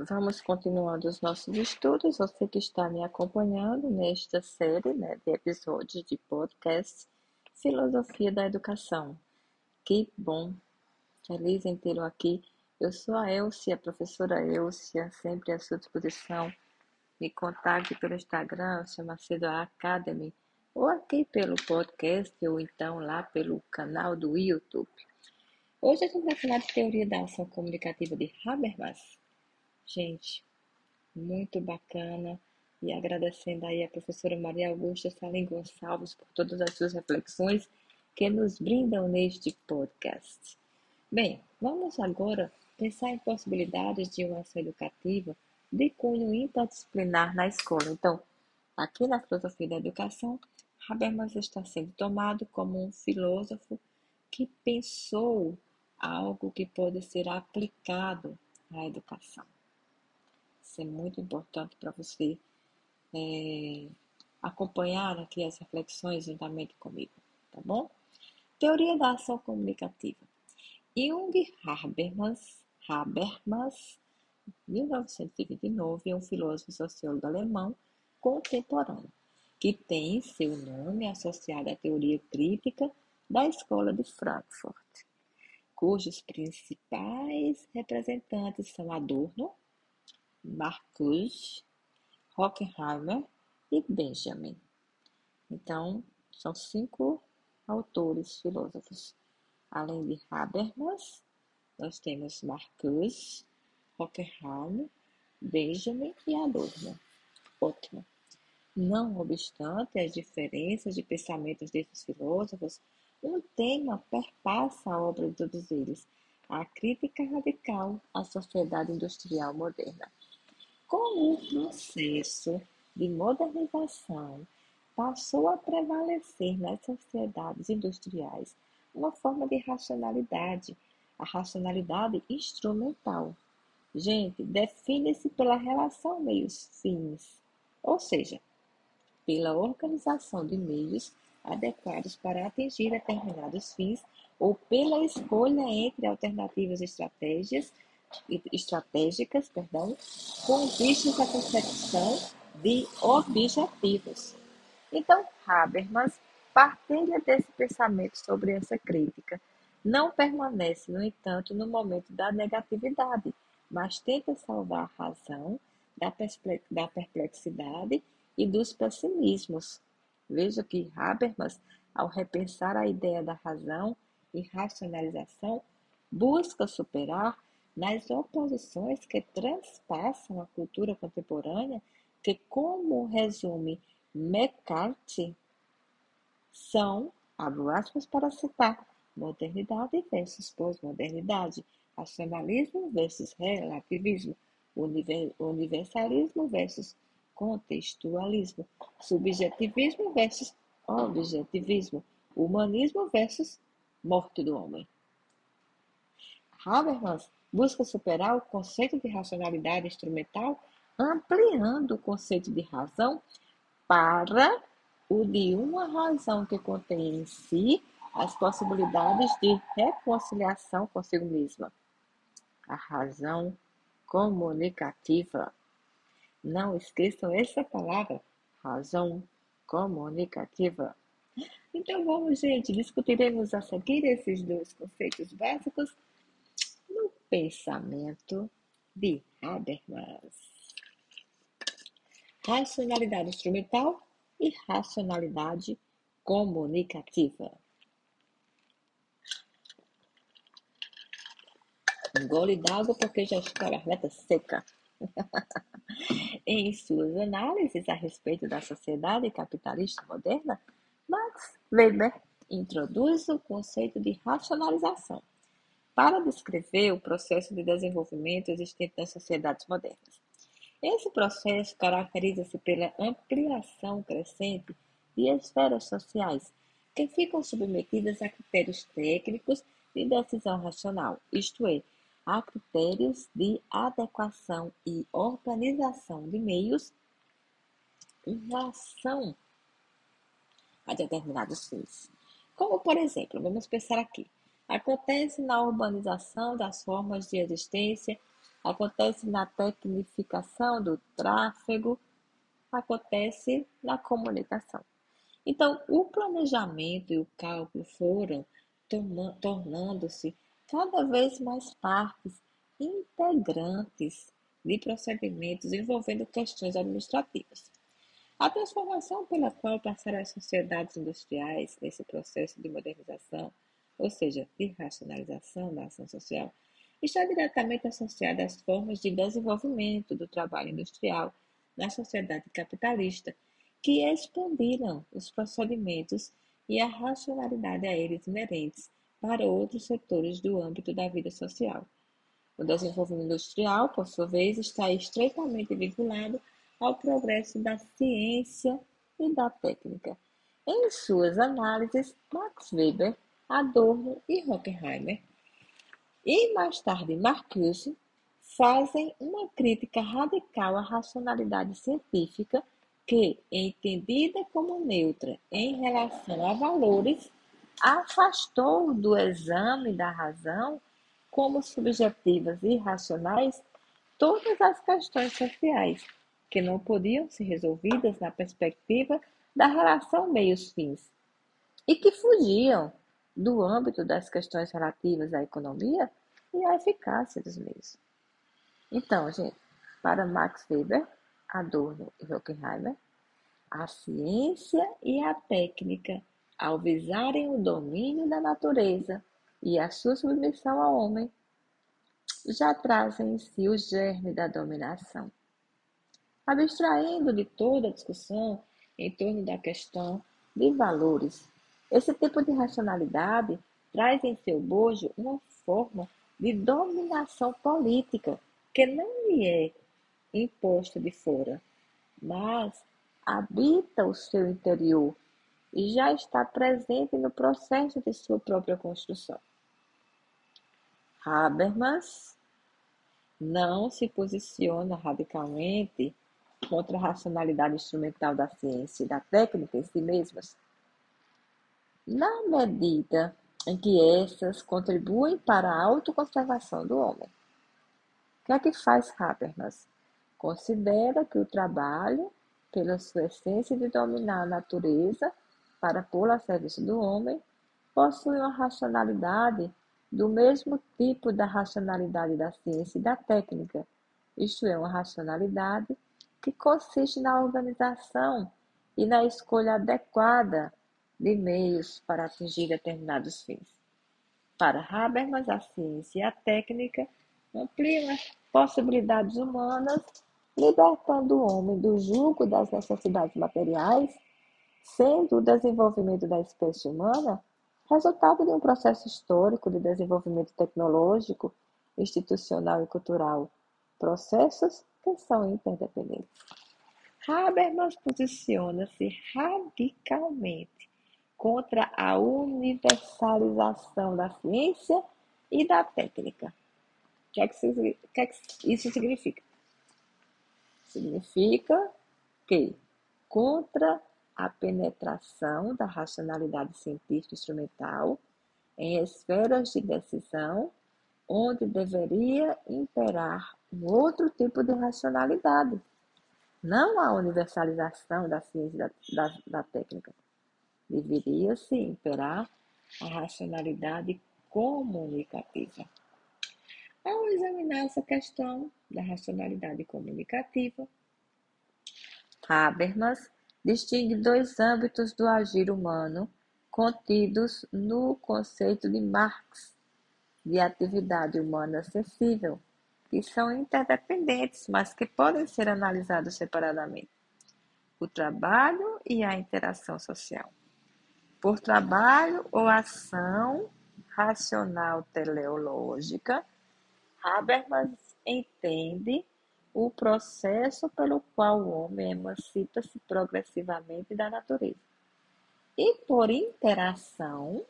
Vamos continuando os nossos estudos. Você que está me acompanhando nesta série né, de episódios de podcast Filosofia da Educação. Que bom, feliz em tê-lo aqui. Eu sou a Elcia, a professora Elcia, sempre à sua disposição. Me contacte pelo Instagram, chama-se Academy, ou aqui pelo podcast, ou então lá pelo canal do YouTube. Hoje a gente vai falar de teoria da ação comunicativa de Habermas Gente, muito bacana. E agradecendo aí a professora Maria Augusta Salim Gonçalves por todas as suas reflexões que nos brindam neste podcast. Bem, vamos agora pensar em possibilidades de uma ação educativa de cunho interdisciplinar na escola. Então, aqui na filosofia da educação, Habermas está sendo tomado como um filósofo que pensou algo que pode ser aplicado à educação ser muito importante para você é, acompanhar aqui as reflexões juntamente comigo, tá bom? Teoria da ação comunicativa. Jung Habermas, Habermas 1929, é um filósofo sociólogo alemão contemporâneo, que tem seu nome associado à teoria crítica da Escola de Frankfurt, cujos principais representantes são Adorno, Marcuse, Hockenheimer e Benjamin. Então, são cinco autores filósofos. Além de Habermas, nós temos Marcuse, Hockenheimer, Benjamin e Adorno. Ótimo. Não obstante as diferenças de pensamentos desses filósofos, um tema perpassa a obra de todos eles, a crítica radical à sociedade industrial moderna. Com o processo de modernização, passou a prevalecer nas sociedades industriais uma forma de racionalidade, a racionalidade instrumental. Gente, define-se pela relação meios-fins, ou seja, pela organização de meios adequados para atingir determinados fins ou pela escolha entre alternativas estratégias estratégicas, perdão, com vistas à concepção de objetivos. Então, Habermas partilha desse pensamento sobre essa crítica. Não permanece, no entanto, no momento da negatividade, mas tenta salvar a razão da perplexidade e dos pessimismos. Veja que Habermas, ao repensar a ideia da razão e racionalização, busca superar nas oposições que transpassam a cultura contemporânea, que, como resume McCarthy, são, abro aspas para citar, modernidade versus pós-modernidade, racionalismo versus relativismo, universalismo versus contextualismo, subjetivismo versus objetivismo, humanismo versus morte do homem. Habermas busca superar o conceito de racionalidade instrumental, ampliando o conceito de razão para o de uma razão que contém em si as possibilidades de reconciliação consigo mesma. A razão comunicativa. Não esqueçam essa palavra, razão comunicativa. Então vamos, gente, discutiremos a seguir esses dois conceitos básicos pensamento de Habermas. Racionalidade instrumental e racionalidade comunicativa. Um gole d'água porque já está a garganta seca. em suas análises a respeito da sociedade capitalista moderna, Max Weber introduz o conceito de racionalização para descrever o processo de desenvolvimento existente nas sociedades modernas. Esse processo caracteriza-se pela ampliação crescente de esferas sociais, que ficam submetidas a critérios técnicos de decisão racional, isto é, a critérios de adequação e organização de meios em relação a determinados fins. Como, por exemplo, vamos pensar aqui, acontece na urbanização das formas de existência acontece na tecnificação do tráfego, acontece na comunicação. Então, o planejamento e o cálculo foram tornando-se cada vez mais partes integrantes de procedimentos envolvendo questões administrativas. A transformação pela qual passaram as sociedades industriais nesse processo de modernização, ou seja, de racionalização da ação social, está diretamente associada às formas de desenvolvimento do trabalho industrial na sociedade capitalista, que expandiram os procedimentos e a racionalidade a eles inerentes para outros setores do âmbito da vida social. O desenvolvimento industrial, por sua vez, está estreitamente vinculado ao progresso da ciência e da técnica. Em suas análises, Max Weber, Adorno e Horkheimer, e mais tarde Marcuse, fazem uma crítica radical à racionalidade científica que, entendida como neutra em relação a valores, afastou do exame da razão como subjetivas e irracionais todas as questões sociais que não podiam ser resolvidas na perspectiva da relação meios-fins e que fugiam do âmbito das questões relativas à economia e à eficácia dos meios. Então, gente, para Max Weber, Adorno e Horkheimer, a ciência e a técnica, ao visarem o domínio da natureza e a sua submissão ao homem, já trazem em si o germe da dominação abstraindo de toda a discussão em torno da questão de valores. Esse tipo de racionalidade traz em seu bojo uma forma de dominação política que não lhe é imposta de fora, mas habita o seu interior e já está presente no processo de sua própria construção. Habermas não se posiciona radicalmente contra a racionalidade instrumental da ciência e da técnica em si mesmas, na medida em que essas contribuem para a autoconservação do homem. O que é que faz Habermas? Considera que o trabalho, pela sua essência de dominar a natureza para pô-la a serviço do homem, possui uma racionalidade do mesmo tipo da racionalidade da ciência e da técnica, isto é, uma racionalidade que consiste na organização e na escolha adequada de meios para atingir determinados fins. Para Habermas, a ciência e a técnica ampliam as possibilidades humanas, libertando o homem do jugo das necessidades materiais, sendo o desenvolvimento da espécie humana resultado de um processo histórico de desenvolvimento tecnológico, institucional e cultural, processos que são interdependentes. Habermas posiciona-se radicalmente contra a universalização da ciência e da técnica. O que, é que, que, é que isso significa? Significa que, contra a penetração da racionalidade científica instrumental em esferas de decisão, onde deveria imperar um outro tipo de racionalidade, não a universalização da ciência da, da, da técnica. Deveria-se imperar a racionalidade comunicativa. Ao examinar essa questão da racionalidade comunicativa, Habermas distingue dois âmbitos do agir humano contidos no conceito de Marx de atividade humana acessível que são interdependentes, mas que podem ser analisados separadamente. O trabalho e a interação social. Por trabalho ou ação racional teleológica, Habermas entende o processo pelo qual o homem emancipa-se progressivamente da natureza. E por interação,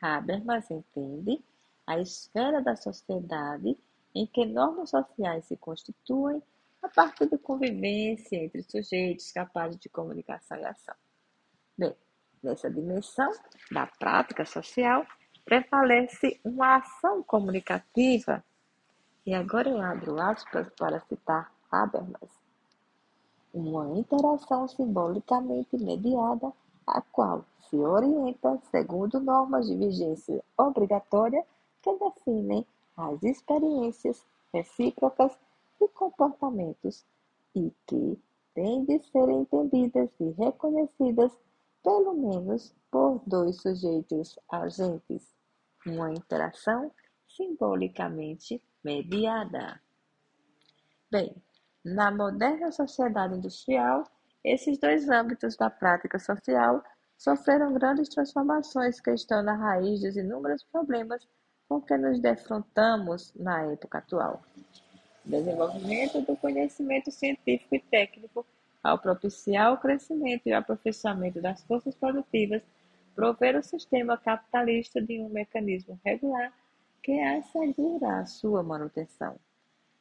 Habermas entende a esfera da sociedade em que normas sociais se constituem a partir da convivência entre sujeitos capazes de comunicação e ação. Bem, nessa dimensão da prática social, prevalece uma ação comunicativa E agora eu abro aspas para citar Habermas. Uma interação simbolicamente mediada, a qual se orienta segundo normas de vigência obrigatória que definem as experiências recíprocas e comportamentos e que têm de ser entendidas e reconhecidas pelo menos por dois sujeitos agentes, uma interação simbolicamente mediada. Bem, na moderna sociedade industrial, esses dois âmbitos da prática social sofreram grandes transformações que estão na raiz dos inúmeros problemas com que nos defrontamos na época atual. Desenvolvimento do conhecimento científico e técnico ao propiciar o crescimento e o aperfeiçoamento das forças produtivas, prover o sistema capitalista de um mecanismo regular que assegura a sua manutenção.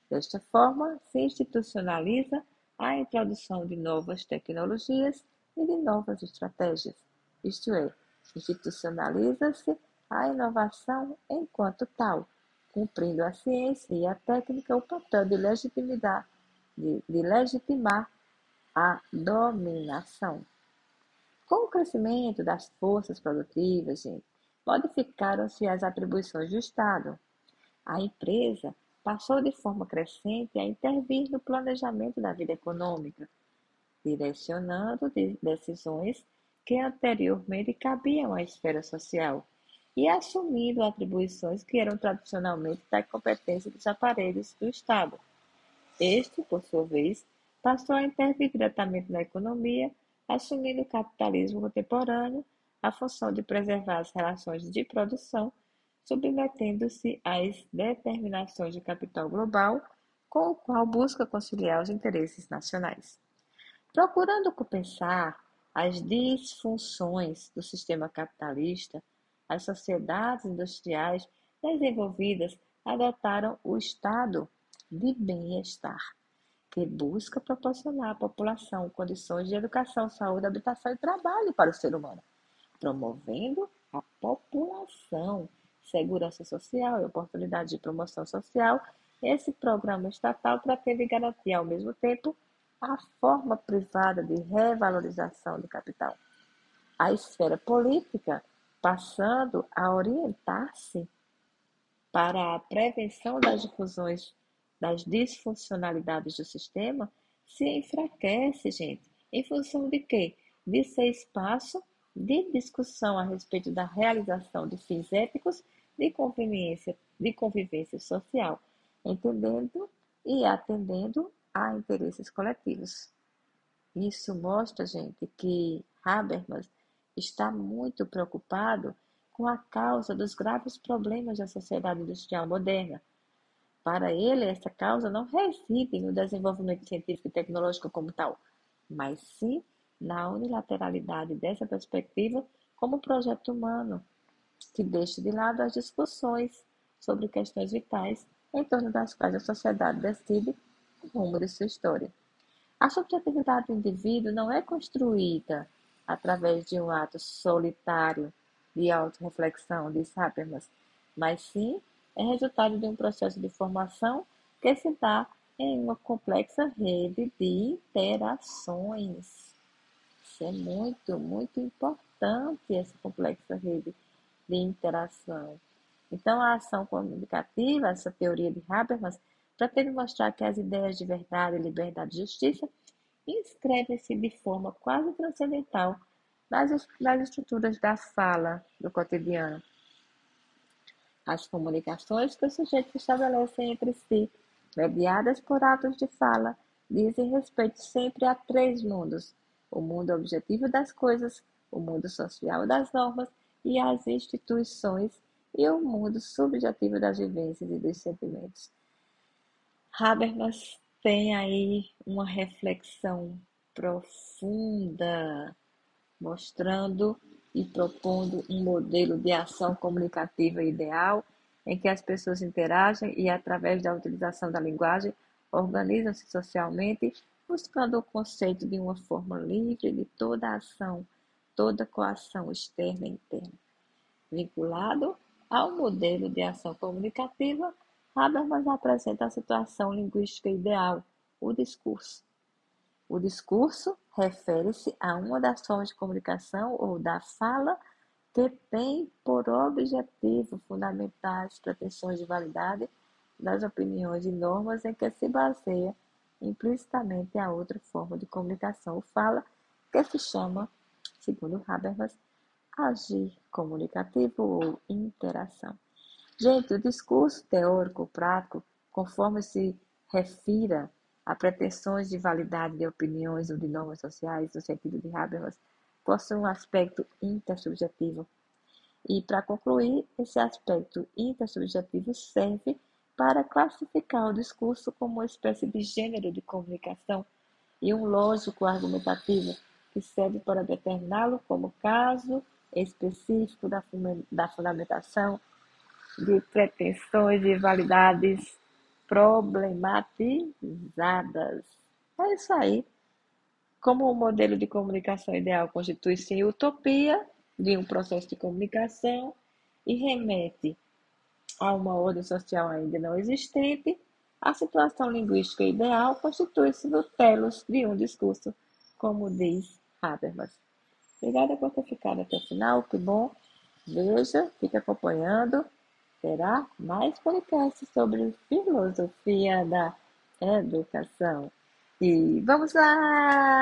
Desta forma, se institucionaliza a introdução de novas tecnologias e de novas estratégias, isto é, institucionaliza-se a inovação enquanto tal, cumprindo a ciência e a técnica o papel de, de, de legitimar a dominação. Com o crescimento das forças produtivas, gente, modificaram-se as atribuições do Estado. A empresa passou de forma crescente a intervir no planejamento da vida econômica, direcionando decisões que anteriormente cabiam à esfera social e assumindo atribuições que eram tradicionalmente da competência dos aparelhos do Estado. Este, por sua vez, passou a intervir diretamente na economia, assumindo o capitalismo contemporâneo a função de preservar as relações de produção, submetendo-se às determinações de capital global, com o qual busca conciliar os interesses nacionais. Procurando compensar as disfunções do sistema capitalista, as sociedades industriais desenvolvidas adotaram o estado de bem-estar que busca proporcionar à população condições de educação, saúde, habitação e trabalho para o ser humano, promovendo a população, segurança social e oportunidade de promoção social. Esse programa estatal pretende garantir, ao mesmo tempo, a forma privada de revalorização do capital. A esfera política, passando a orientar-se para a prevenção das difusões das disfuncionalidades do sistema se enfraquece, gente. Em função de quê? De ser espaço de discussão a respeito da realização de fins éticos de conveniência, de convivência social, entendendo e atendendo a interesses coletivos. Isso mostra, gente, que Habermas está muito preocupado com a causa dos graves problemas da sociedade industrial moderna, para ele, essa causa não reside no desenvolvimento científico e tecnológico como tal, mas sim na unilateralidade dessa perspectiva como projeto humano, que deixa de lado as discussões sobre questões vitais em torno das quais a sociedade decide o rumo de sua história. A subjetividade do indivíduo não é construída através de um ato solitário de autorreflexão, diz Habermas, mas sim é resultado de um processo de formação que se dá em uma complexa rede de interações. Isso é muito, muito importante, essa complexa rede de interação. Então, a ação comunicativa, essa teoria de Habermas, pretende mostrar que as ideias de verdade, liberdade e justiça inscrevem-se de forma quase transcendental nas, nas estruturas da fala do cotidiano as comunicações que os sujeitos estabelecem entre si, mediadas por atos de fala, dizem respeito sempre a três mundos: o mundo objetivo das coisas, o mundo social das normas e as instituições, e o mundo subjetivo das vivências e dos sentimentos. Habermas tem aí uma reflexão profunda, mostrando e propondo um modelo de ação comunicativa ideal em que as pessoas interagem e, através da utilização da linguagem, organizam-se socialmente, buscando o conceito de uma forma livre de toda ação, toda coação externa e interna, vinculado ao modelo de ação comunicativa Habermas apresenta a situação linguística ideal, o discurso. O discurso refere-se a uma das formas de comunicação ou da fala que tem por objetivo fundamentar as pretensões de validade das opiniões e normas em que se baseia implicitamente a outra forma de comunicação ou fala, que se chama, segundo Habermas, agir comunicativo ou interação. Gente, o discurso teórico prático, conforme se refira a pretensões de validade de opiniões ou de normas sociais, no sentido de Habermas, possui um aspecto intersubjetivo. E, para concluir, esse aspecto intersubjetivo serve para classificar o discurso como uma espécie de gênero de comunicação e um lógico argumentativo que serve para determiná-lo como caso específico da, da fundamentação de pretensões de validades problematizadas. É isso aí. Como o modelo de comunicação ideal constitui-se utopia de um processo de comunicação e remete a uma ordem social ainda não existente, a situação linguística ideal constitui-se no telos de um discurso, como diz Habermas. Obrigada por ter ficado até o final, que bom. Veja, fique acompanhando. Terá mais podcasts sobre filosofia da educação. E vamos lá!